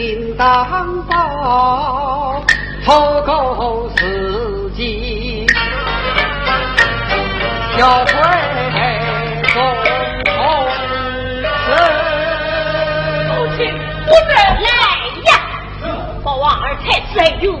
应当报，错过时机，要退中同。母亲，我们来呀！把王儿抬起来有空。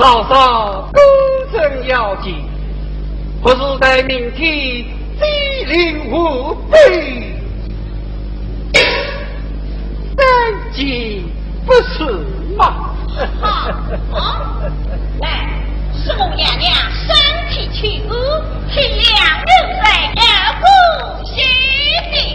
嫂嫂，公正要紧，不是待明天机灵无备。三斤不是吗？来，是我娘娘身体虚弱，请两人在要不休息。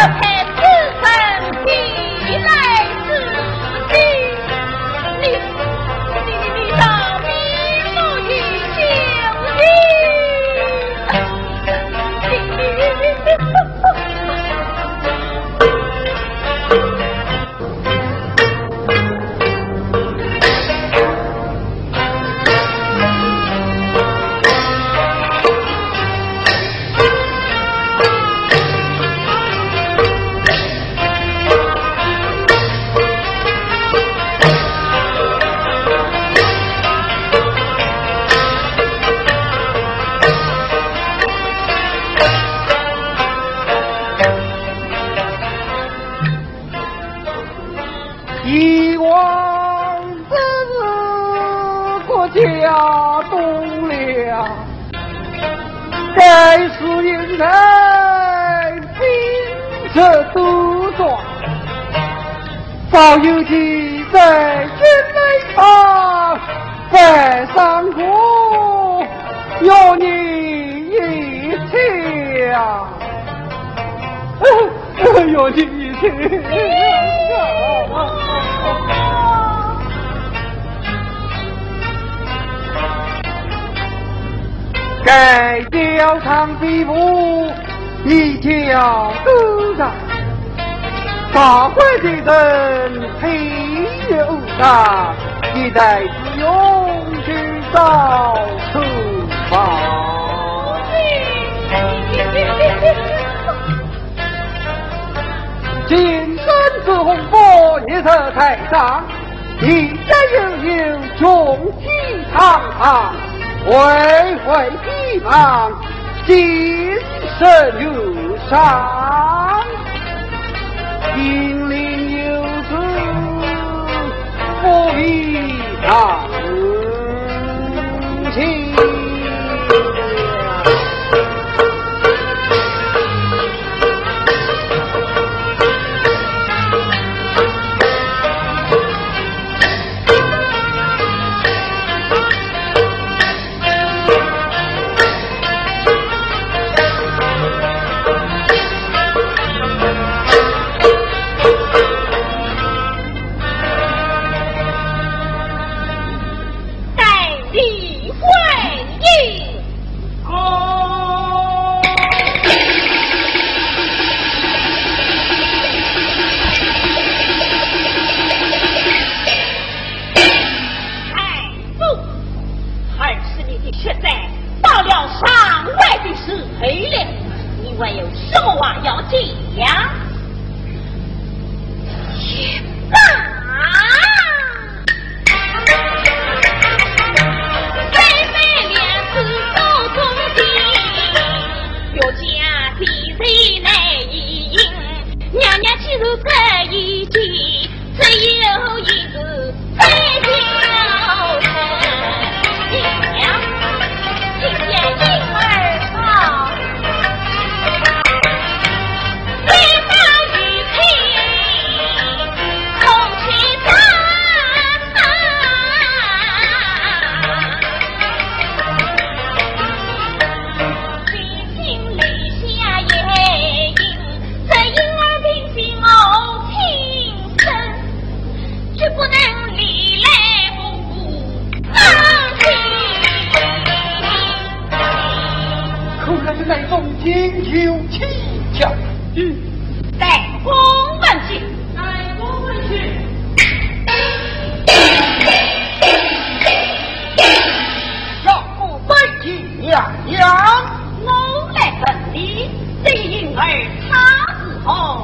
okay. 有记在军内旁，在上国有你一条，有你一条。该雕长地步，一条勾上，大会的人配有上，一代之勇去造出发。金山之红火，夜色太上，一家悠悠，雄气堂堂。为会地方，精神如上，心灵有子，不必长情。Oh.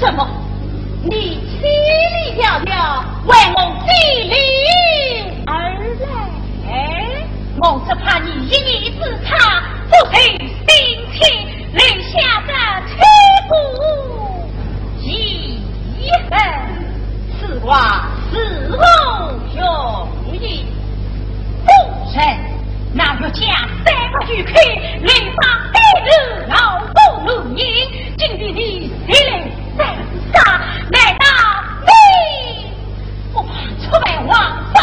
什么？你千里迢迢为我千里而来？我只怕你一念之差，不存心切，留下这千古遗恨。此话是否容易，不成那就将三不俱全，来上白路老夫如尼。今天你谁来？难杀，难道你不怕出卖王法？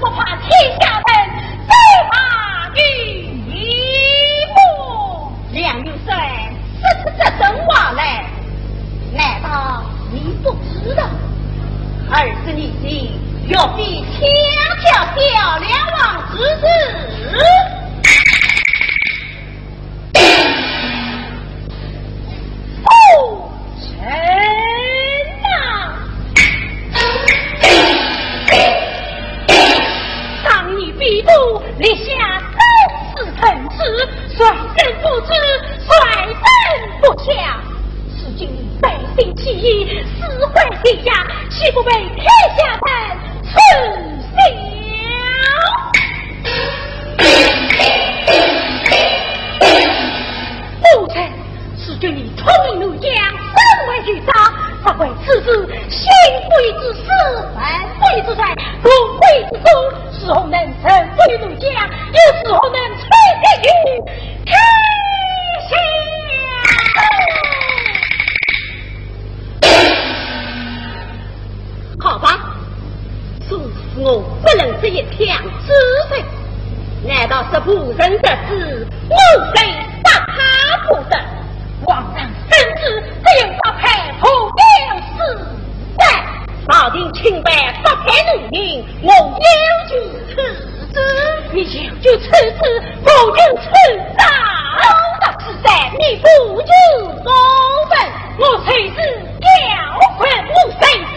不怕天下人，最怕你一怒。梁有顺，这真话来，难道你不知道？二十年前，岳飞强抢漂梁王之子。你就就此子，我就此大。老大之在，你不就高本，我才是教魂，我才。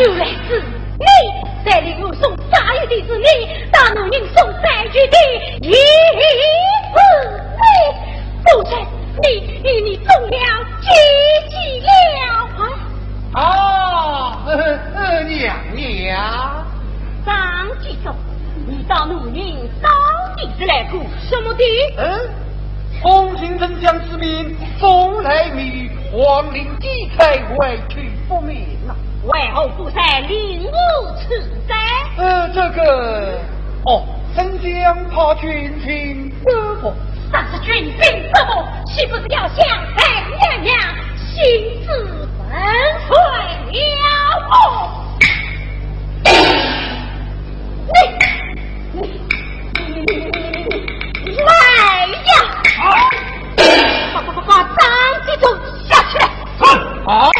原来是你带领我送茶叶的是你，大奴人送茶叶的也是你，奴才你你中了奸计了啊！娘娘，张继宗，你到奴人到底是来干什么的？嗯，红巾军将之名风来雨，黄陵地开，外去不明啊！为何不在令我此灾？呃，这个哦，丞相怕军情不服。啥是军兵不服？岂不是要向太娘娘心自粉碎了我？你你来呀！把把把把张继忠下去！好。